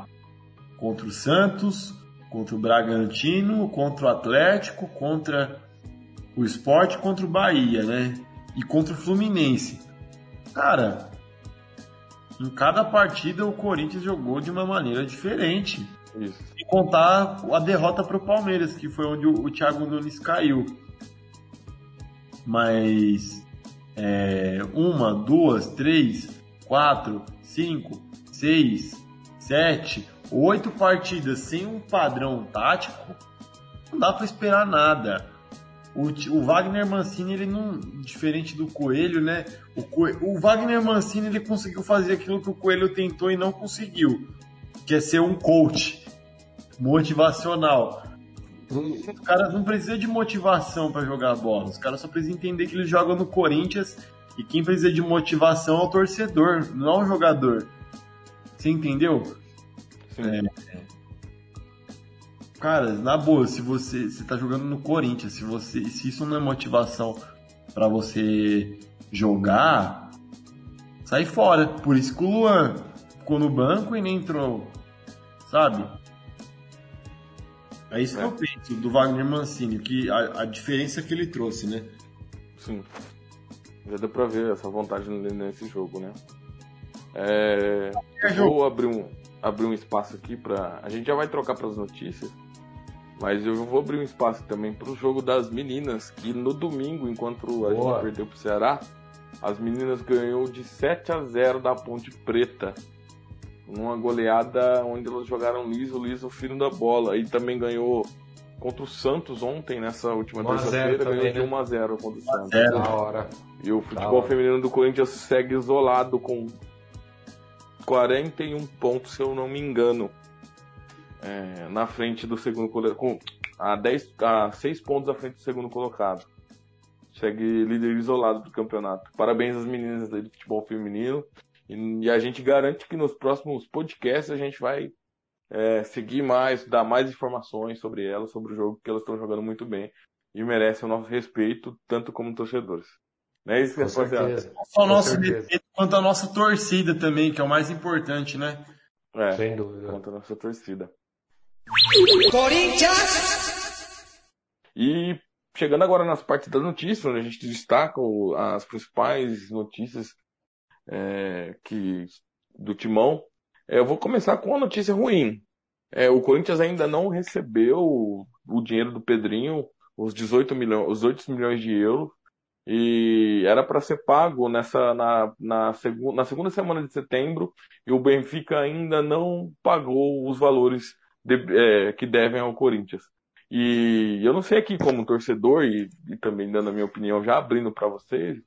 contra o Santos, contra o Bragantino, contra o Atlético, contra o Sport, contra o Bahia, né? E contra o Fluminense. Cara, em cada partida o Corinthians jogou de uma maneira diferente. Isso. E contar a derrota para o Palmeiras, que foi onde o, o Thiago Nunes caiu. Mas é, uma, duas, três, quatro, cinco, seis, sete, oito partidas sem um padrão tático, não dá para esperar nada. O, o, Wagner Mancini, ele não, diferente do Coelho, né? O, o Wagner Mancini ele conseguiu fazer aquilo que o Coelho tentou e não conseguiu, que é ser um coach motivacional. Os caras não precisam de motivação para jogar bola. Os caras só precisam entender que eles jogam no Corinthians e quem precisa de motivação é o torcedor, não é o jogador. Você entendeu? É... Cara, na boa, se você, você tá jogando no Corinthians, se você, se isso não é motivação para você jogar, sai fora. Por isso que o Luan ficou no banco e nem entrou, sabe? É isso é. que eu penso do Wagner Mancini, que a, a diferença que ele trouxe, né? Sim. Já deu pra ver essa vontade nesse jogo, né? É, é vou abrir um, abrir um espaço aqui para A gente já vai trocar para as notícias, mas eu vou abrir um espaço também para o jogo das meninas, que no domingo, enquanto a Boa. gente perdeu pro Ceará, as meninas ganhou de 7 a 0 da Ponte Preta. Uma goleada onde elas jogaram liso, liso, o fino da bola. E também ganhou contra o Santos ontem, nessa última terça-feira, ganhou de 1 né? a 0 contra o Santos. Da hora. E o futebol feminino do Corinthians segue isolado com 41 pontos, se eu não me engano. É, na frente do segundo colocado. A, 10, a 6 pontos à frente do segundo colocado. Segue líder isolado do campeonato. Parabéns às meninas do futebol feminino. E, e a gente garante que nos próximos podcasts a gente vai é, seguir mais, dar mais informações sobre elas, sobre o jogo, que elas estão jogando muito bem e merecem o nosso respeito, tanto como torcedores. Não é isso que rapaziada? Não só o nosso respeito, quanto a nossa torcida também, que é o mais importante, né? É, Sem dúvida. Quanto a nossa torcida. Corinthians! E chegando agora nas partes das notícias, onde a gente destaca as principais notícias é, que do Timão, é, eu vou começar com uma notícia ruim. É, o Corinthians ainda não recebeu o, o dinheiro do Pedrinho, os 18 milhões, os 8 milhões de euros, e era para ser pago nessa na, na, segu, na segunda semana de setembro, e o Benfica ainda não pagou os valores de, é, que devem ao Corinthians. E eu não sei aqui como torcedor, e, e também dando a minha opinião, já abrindo para vocês,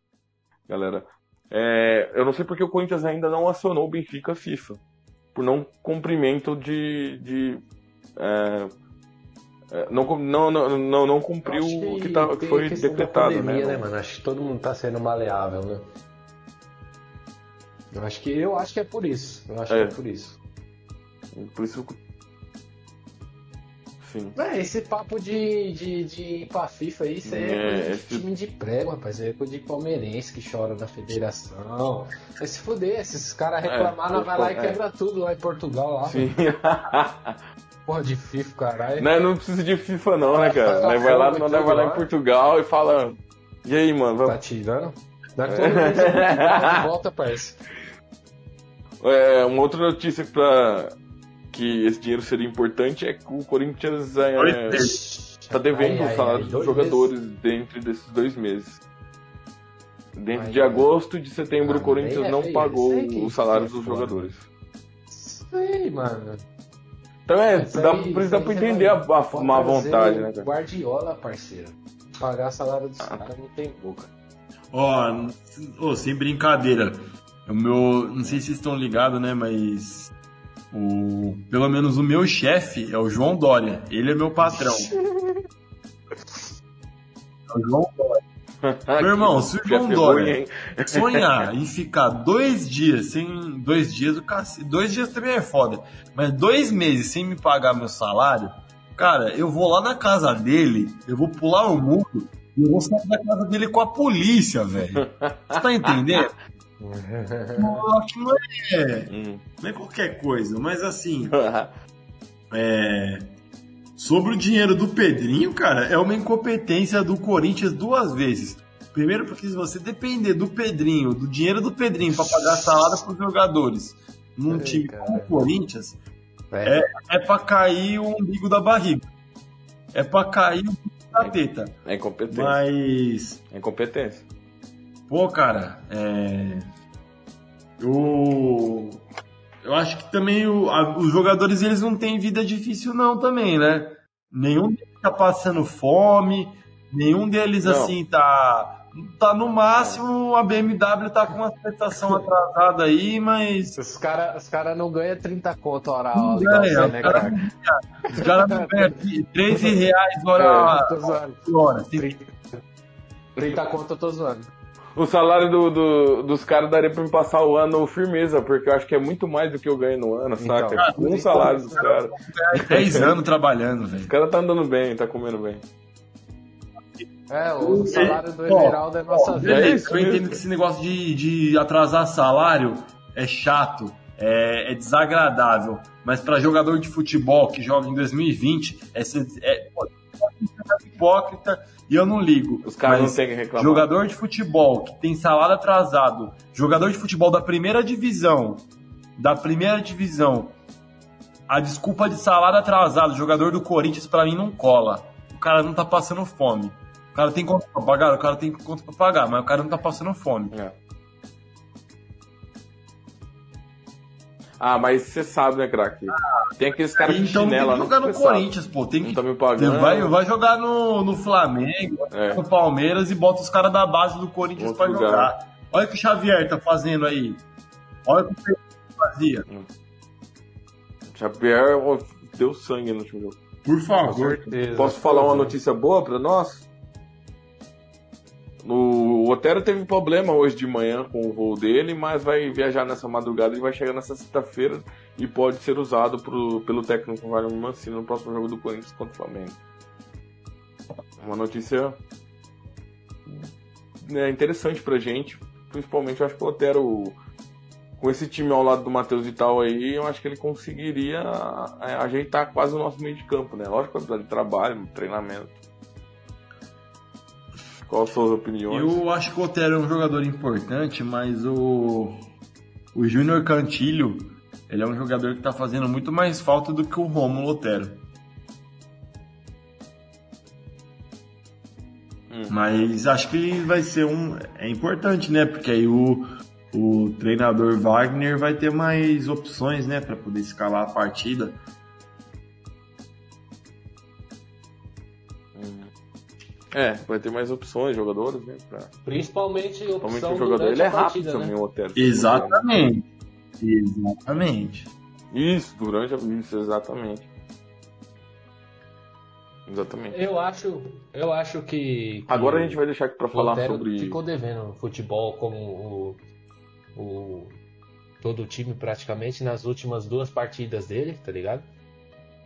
galera, é, eu não sei porque o Corinthians ainda não acionou o Benfica FIFA por não cumprimento de. de é, não, não, não, não, não cumpriu o que, tá, que foi decretado, pandemia, né? né, mano? Acho que todo mundo tá sendo maleável, né? Eu acho que eu acho que é por isso. Eu acho é. que é por isso. Por isso Sim. É, esse papo de, de, de ir pra FIFA aí, isso é, é esse... time de prego, rapaz. É coisa de palmeirense que chora na federação. Vai se fuder, se esses caras reclamaram, é, vai lá e quebra tudo lá em Portugal lá. Sim. Porra de FIFA, caralho. Não, não precisa de FIFA não, né, cara? Nós vai lá, nós vai lá em Portugal e fala. E aí, mano? Vamos... Tá tirando? Dá é. volta, parça. É, uma outra notícia pra que esse dinheiro seria importante é que o Corinthians está é, devendo os salários dos jogadores meses. dentro desses dois meses. Dentro ai, de agosto e de setembro, o Corinthians é, não é, pagou os salários dos jogadores. Sei, mano. Então é, dá, aí, por isso dá pra entender a, a má vontade, né, cara? Guardiola, parceiro. Pagar salário dos ah. caras não tem boca. Ó, oh, sem brincadeira. O meu. Não sei se vocês estão ligados, né? Mas o, pelo menos o meu chefe é o João Dória. Ele é meu patrão. é o João Dória. Meu irmão, se o João Dória sonhar em ficar dois dias sem. Dois dias o cacete. Dois dias também é foda. Mas dois meses sem me pagar meu salário, cara, eu vou lá na casa dele, eu vou pular o muro e eu vou sair da casa dele com a polícia, velho. Você tá entendendo? não é, hum. não é qualquer coisa, mas assim. é, sobre o dinheiro do Pedrinho, cara, é uma incompetência do Corinthians duas vezes. Primeiro, porque se você depender do Pedrinho, do dinheiro do Pedrinho para pagar salário para os jogadores num Ei, time cara. como o Corinthians, é, é, é para cair o umbigo da barriga. É para cair o umbigo da teta. É incompetência. Mas. É incompetência. Pô, cara, é. Eu. Eu acho que também o, a, os jogadores eles não têm vida difícil, não, também, né? Nenhum deles tá passando fome, nenhum deles, não. assim, tá tá no máximo, a BMW tá com uma prestação atrasada aí, mas. Os caras os cara não ganham 30 conto hora não ganha, né, cara? Os caras não ganham 13 reais hora. É, tô zoando. hora 30, 30 conto eu tô zoando. O salário do, do, dos caras daria pra me passar o ano firmeza, porque eu acho que é muito mais do que eu ganho no ano, então, saca? Cara, um salário dos caras. 10 anos trabalhando, velho. Os caras tá andando bem, tá comendo bem. É, o salário do Emeraldo é nossa vida. É isso, eu entendo que esse negócio de, de atrasar salário é chato, é, é desagradável. Mas para jogador de futebol que joga em 2020, é, é, é hipócrita e eu não ligo. Os caras não têm que reclamar. Jogador de futebol que tem salário atrasado, jogador de futebol da primeira divisão, da primeira divisão, a desculpa de salário atrasado, jogador do Corinthians, para mim não cola. O cara não tá passando fome. O cara tem conta pra pagar, o cara tem conta pra pagar, mas o cara não tá passando fome. É. Ah, mas você sabe, né, craque? tem aqueles caras de então, chinela, não. jogar no Corinthians, pô. Tem que. Não tá me pagando. Vai, vai jogar no, no Flamengo, é. no Palmeiras e bota os caras da base do Corinthians Outro pra lugar. jogar. Olha o que o Xavier tá fazendo aí. Olha o que o Pedro fazia. Hum. Xavier deu sangue no último jogo. Por favor. Posso falar uma notícia boa pra nós? O Otero teve problema hoje de manhã com o voo dele, mas vai viajar nessa madrugada e vai chegar nessa sexta-feira e pode ser usado pro, pelo técnico Wagner Mancini no próximo jogo do Corinthians contra o Flamengo. Uma notícia né, interessante pra gente, principalmente eu acho que o Otero, com esse time ao lado do Matheus e tal aí, eu acho que ele conseguiria é, ajeitar quase o nosso meio de campo, né? Lógico, apesar de trabalho, treinamento. Qual suas opiniões? Eu acho que o Otero é um jogador importante, mas o, o Júnior Cantilho, ele é um jogador que está fazendo muito mais falta do que o Romulo Otero. Hum. Mas acho que vai ser um. É importante, né? Porque aí o, o treinador Wagner vai ter mais opções, né? Para poder escalar a partida. É, vai ter mais opções, jogadores, né? Pra... Principalmente opção Principalmente o jogador, ele é rápido partida, também, né? o Otero. Exatamente. Exatamente. Isso, durante a... Isso, exatamente. Exatamente. Eu acho, eu acho que, que Agora a gente vai deixar aqui pra falar Otero sobre... ficou devendo futebol como o, o... Todo o time praticamente nas últimas duas partidas dele, tá ligado?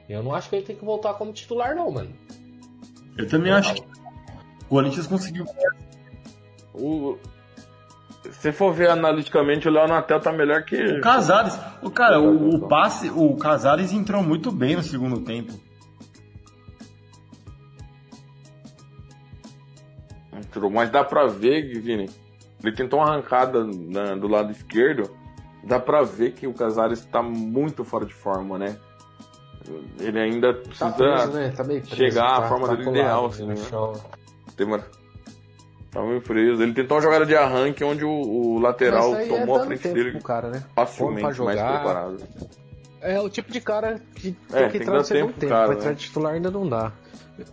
Eu não acho que ele tem que voltar como titular não, mano. Eu também acho que o Corinthians conseguiu. O... Se for ver analiticamente, o Léo Natel tá melhor que. O Casares. O cara, o, o passe. O Casares entrou muito bem no segundo tempo. Entrou, mas dá pra ver, Vini. Ele tentou uma arrancada na, do lado esquerdo. Dá pra ver que o Casares tá muito fora de forma, né? Ele ainda tá precisa tá preso, né? tá preso, chegar tá, à forma tá dele ideal, assim, né? Tem uma... Tá meio preso. Ele tentou uma jogada de arranque onde o, o lateral tomou é a frente dele cara, né? facilmente mais preparado. É o tipo de cara que tem é, que entrar no segundo tempo. Cara, pra entrar né? titular ainda não dá.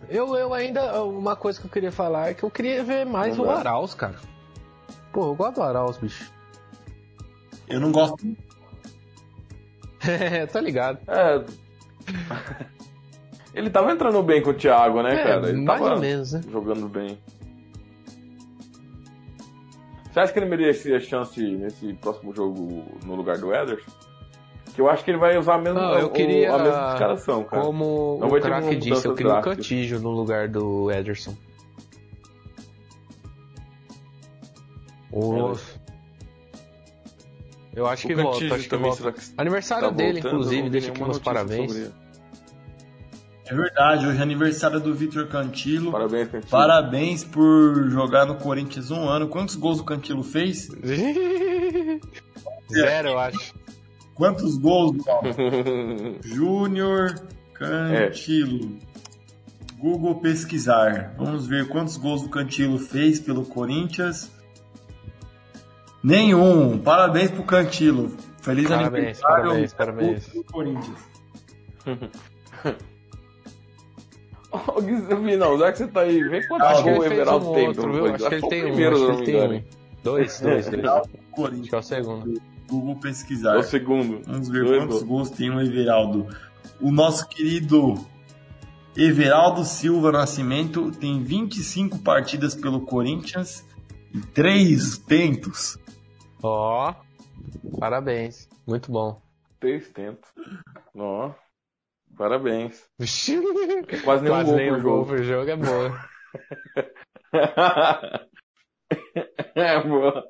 Eu, eu ainda. Uma coisa que eu queria falar é que eu queria ver mais não o dá. Arauz, cara. Pô, eu gosto do Arauz, bicho. Eu não gosto. é, tá ligado. É, ele tava entrando bem com o Thiago, né, é, cara? Ele mais ou menos, né? Jogando bem. Você acha que ele merecia chance nesse próximo jogo no lugar do Ederson? Que eu acho que ele vai usar a mesma, Não, eu queria, a mesma descaração, cara. Como Não o craque disse, eu queria o Cantígio no lugar do Ederson. O... Eu acho o que volta, acho que volta. Aniversário tá dele, voltando, inclusive, deixa aqui meus parabéns. É verdade, hoje é aniversário do Vitor Cantilo. Parabéns, Cantilo. Parabéns por jogar no Corinthians um ano. Quantos gols o Cantilo fez? Zero, eu acho. Quantos gols, Júnior Cantilo. É. Google pesquisar. Vamos ver quantos gols o Cantilo fez pelo Corinthians. Nenhum. Parabéns pro Cantilo. Feliz parabéns, aniversário. Parabéns, parabéns. Pro Corinthians. não, já que você tá aí, vem quantos gols o Everaldo um tem. Outro, viu? Acho que ele tem um, primeiro, acho que ele tem um. Dois, dois, dois. Acho que é o segundo. Google pesquisar. É o segundo. Vamos ver dois quantos gols tem o Everaldo. O nosso querido Everaldo Silva Nascimento tem 25 partidas pelo Corinthians e 3 tentos. Ó, oh, parabéns. Muito bom. Três tentos. Ó, oh, parabéns. Quase nenhum Quase gol nenhum jogo. Gol jogo é boa. é boa.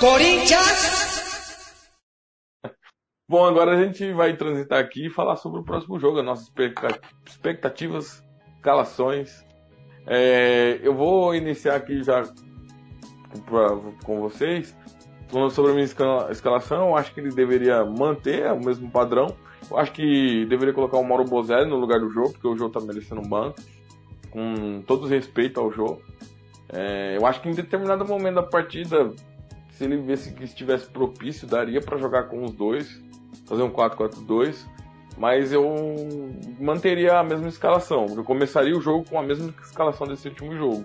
Corinthians! Bom, agora a gente vai transitar aqui e falar sobre o próximo jogo, as nossas expectativas, escalações. É, eu vou iniciar aqui já pra, com vocês. Falando sobre a minha escalação, eu acho que ele deveria manter o mesmo padrão. Eu acho que deveria colocar o Mauro Bozelli no lugar do jogo, porque o jogo tá merecendo um banco. Com todo respeito ao jogo. É, eu acho que em determinado momento da partida, se ele visse que estivesse propício, daria para jogar com os dois, fazer um 4-4-2. Mas eu manteria a mesma escalação. Eu começaria o jogo com a mesma escalação desse último jogo.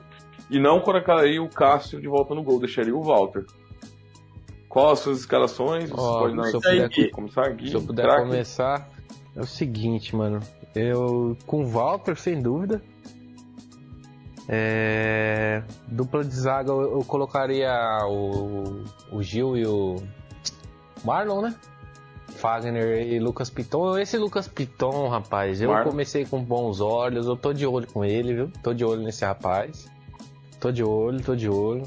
E não colocaria o Cássio de volta no gol, deixaria o Walter. Qual as suas escalações? Oh, pode se eu puder começar aqui. Se eu puder crack. começar, é o seguinte, mano. Eu com o Walter, sem dúvida. É... Dupla de zaga eu, eu colocaria o, o Gil e o Marlon, né? Fagner e Lucas Piton. Esse Lucas Piton, rapaz, eu Marlon. comecei com bons olhos, eu tô de olho com ele, viu? Tô de olho nesse rapaz. Tô de olho, tô de olho.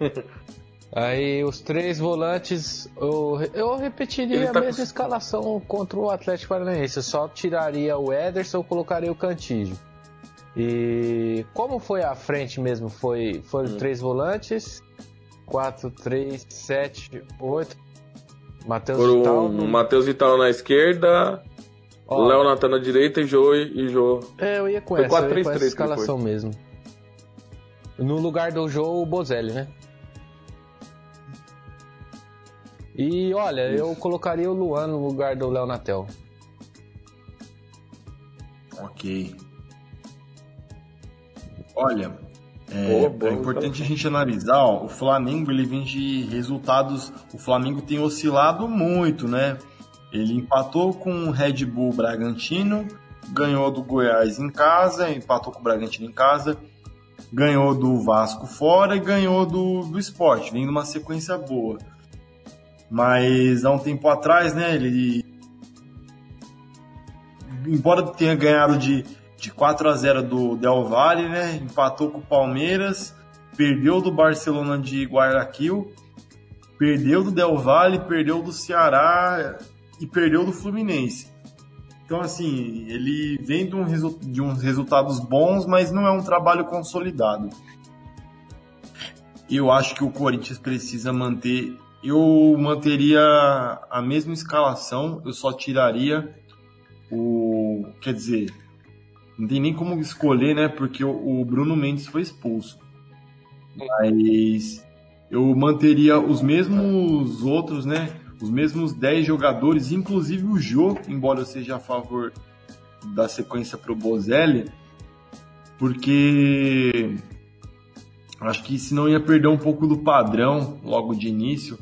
Aí os três volantes, eu, eu repetiria tá a mesma com... escalação contra o Atlético Paranaense. Eu só tiraria o Ederson e colocaria o Cantígio. E como foi a frente mesmo? Foi, foram hum. três volantes, 4, 3, 7, 8. Matheus Vital. Um, Matheus Vital na esquerda, Léo Natan na direita e Jô e Jô. É, eu ia com foi essa, 4, 3, 3, essa escalação mesmo. No lugar do Jô, o Bozelli, né? E olha, Isso. eu colocaria o Luan no lugar do Léo Natel. Ok. Olha, é, boa, é importante a gente analisar, ó, o Flamengo ele vem de resultados, o Flamengo tem oscilado muito, né? Ele empatou com o Red Bull Bragantino, ganhou do Goiás em casa, empatou com o Bragantino em casa, ganhou do Vasco fora e ganhou do, do Sport, vem numa sequência boa. Mas há um tempo atrás, né, ele embora tenha ganhado de de 4 a 0 do Del Valle, né? Empatou com o Palmeiras, perdeu do Barcelona de Guayaquil, perdeu do Del Valle, perdeu do Ceará e perdeu do Fluminense. Então, assim, ele vem de, um de uns resultados bons, mas não é um trabalho consolidado. Eu acho que o Corinthians precisa manter. Eu manteria a mesma escalação, eu só tiraria o. Quer dizer, não tem nem como escolher, né? Porque o, Bruno Mendes foi expulso. Mas eu manteria os mesmos outros, né? Os mesmos 10 jogadores, inclusive o Jô, embora eu seja a favor da sequência pro Bozelli, porque acho que senão ia perder um pouco do padrão logo de início,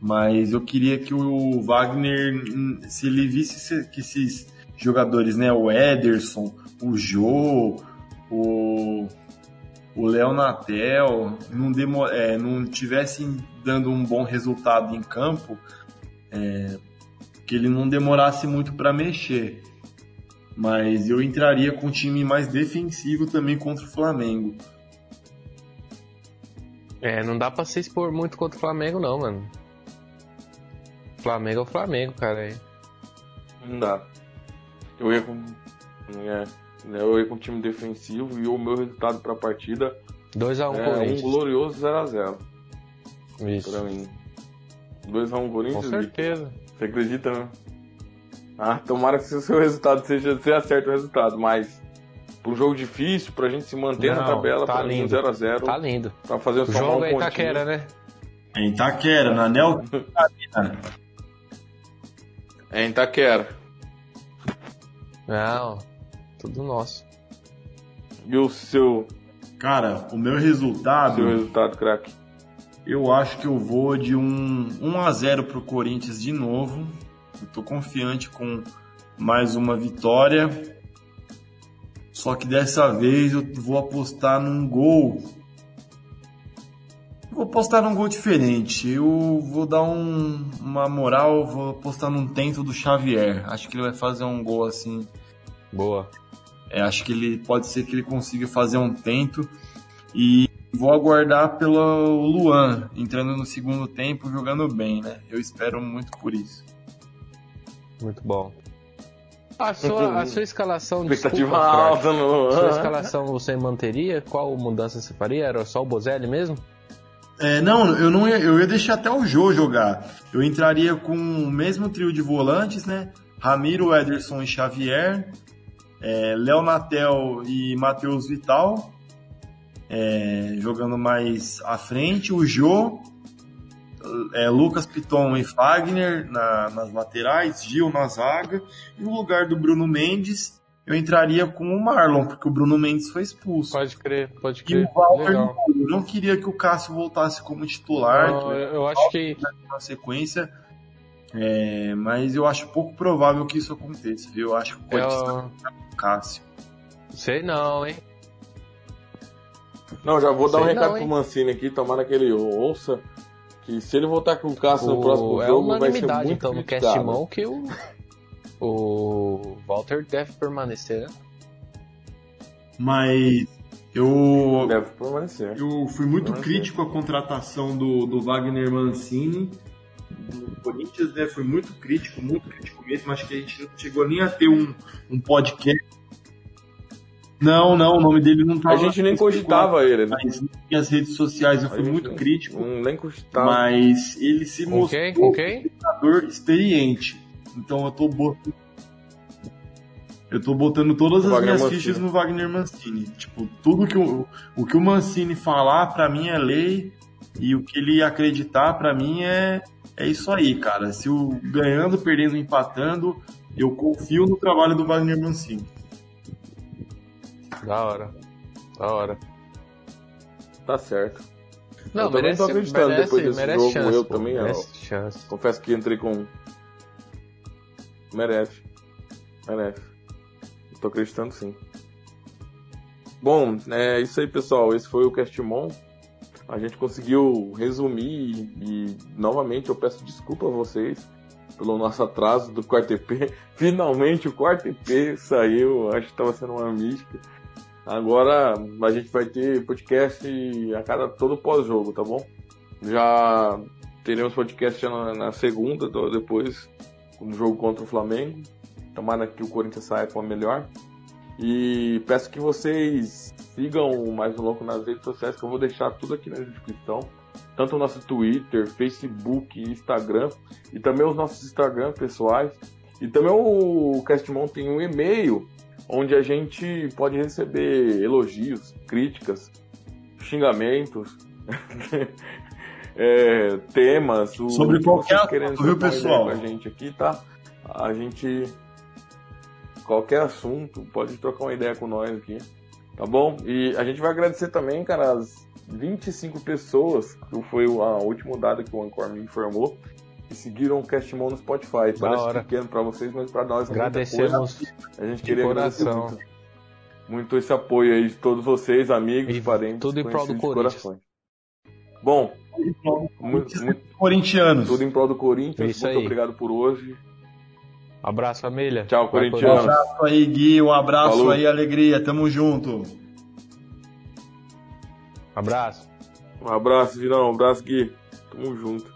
mas eu queria que o Wagner, se ele visse que esses jogadores, né, o Ederson, o Jô, o, o Léo Natel não, demo, é, não tivessem dando um bom resultado em campo, é, que ele não demorasse muito para mexer. Mas eu entraria com um time mais defensivo também contra o Flamengo. É, não dá pra se expor muito contra o Flamengo, não, mano. Flamengo é o Flamengo, cara. Não dá. Eu ia com. É, eu ia com time defensivo e o meu resultado pra partida 2x1 é Corinthians. um glorioso 0x0 Isso. pra mim. 2x1 Corinthians? Com certeza. Você acredita, né? Ah, tomara que o seu resultado seja. Você acerte o resultado, mas. Um jogo difícil, pra gente se manter na Não, tabela, tá pra lindo. 0x0. Tá lindo. Pra fazer O só jogo um é pontinho. Itaquera, né? Em Itaquera, na Nel Catarina. É em Itaquera. Não. Tudo nosso. E o seu, Cara, o meu resultado, seu resultado, craque? eu acho que eu vou de um 1 a 0 pro Corinthians de novo. Eu tô confiante com mais uma vitória. Só que dessa vez eu vou apostar num gol. Vou apostar num gol diferente. Eu vou dar um- uma moral, vou apostar num tento do Xavier. Acho que ele vai fazer um gol assim Boa. É, acho que ele pode ser que ele consiga fazer um tento e vou aguardar pelo Luan entrando no segundo tempo jogando bem, né? Eu espero muito por isso. Muito bom. A sua, a sua escalação, Expectativa desculpa, alta no. Sua escalação você manteria? Qual mudança você faria? Era só o Bozelli mesmo? É, não, eu não ia, eu ia deixar até o Jô jogar. Eu entraria com o mesmo trio de volantes, né? Ramiro, Ederson e Xavier, é, Léo Natel e Matheus Vital, é, jogando mais à frente, o Jô, é, Lucas Piton e Fagner na- nas laterais, Gil na zaga, e no lugar do Bruno Mendes, eu entraria com o Marlon, porque o Bruno Mendes foi expulso. Pode crer, pode E crer. o Walter, Legal. eu não queria que o Cássio voltasse como titular, Não, eu, eu acho que na sequência, é, mas eu acho pouco provável que isso aconteça, viu? Eu acho que pode estar eu, com o Cássio. sei não, hein? Não, já vou dar um Sei recado não, pro? Mancini aqui, tomara que ele ouça. Que se ele voltar com o Cássio no O- próximo é jogo, vai ser unanimidade muito então no criticado. Castimão que o o Walter deve permanecer. né? Mas eu, Deve permanecer. eu fui muito Não, crítico à contratação do, do Wagner Mancini. Do Corinthians, né? Foi muito crítico, muito crítico mesmo. Acho que a gente não chegou nem a ter um, um podcast. Não, não, o nome dele não A tava. gente nem cogitava ele, né? Mas nas minhas redes sociais eu A fui muito crítico. Não, nem cogitava. Mas ele se mostrou quem? Com quem? jogador experiente. Então eu tô botando. Eu tô botando todas O as Wagner minhas Mancini. fichas no Wagner Mancini. Tipo, tudo que o, o que o Mancini falar, pra mim é lei. E o que ele acreditar, pra mim é, é isso aí, cara. Se o ganhando, perdendo, empatando, eu confio no trabalho do Wagner Mancini. Da hora. Da hora. Tá certo. Não, Eu também merece, tô acreditando merece, depois desse merece jogo, chance. eu pô, também, merece chance. Confesso que entrei com. Merece. Merece. Tô acreditando sim. Bom, é isso aí, pessoal. Esse foi o Castimon. A gente conseguiu resumir e, e, novamente eu peço desculpa a vocês pelo nosso atraso do quarto EP. Finalmente o quarto EP saiu. Acho que estava sendo uma mística. Agora a gente vai ter podcast a cada todo pós-jogo, tá bom? Já teremos podcast na, na segunda, depois do jogo contra o Flamengo. Tomara que o Corinthians saia com a melhor. E peço que vocês sigam Mais um Louco nas redes sociais, que eu vou deixar tudo aqui na descrição. Tanto o nosso Twitter, Facebook, Instagram. E também os nossos Instagram pessoais. E também o Castmon tem um e-mail onde a gente pode receber elogios, críticas, xingamentos, é, temas, o Sobre que qualquer vocês querem assunto, viu, pessoal? Com a gente aqui, tá? A gente qualquer assunto, pode trocar uma ideia com nós aqui, tá bom? E a gente vai agradecer também, cara, as 25 pessoas, que foi a último dado que o Ancor me informou, que seguiram o Castmon no Spotify. Da Parece hora. pequeno pra vocês, mas pra nós é. Agradecemos A gente queria agradecer muito, muito esse apoio aí de todos vocês, amigos, E parentes, tudo em prol do corações. Bom, muito, muito, Corintianos. tudo em prol do Corinthians. Isso muito aí. obrigado por hoje. Abraço, família. Tchau, Vai, Um corintianos. abraço aí, Gui. Um abraço Falou. aí, alegria. Tamo junto. Abraço. Um abraço, Virão. Um abraço, Gui. Tamo junto.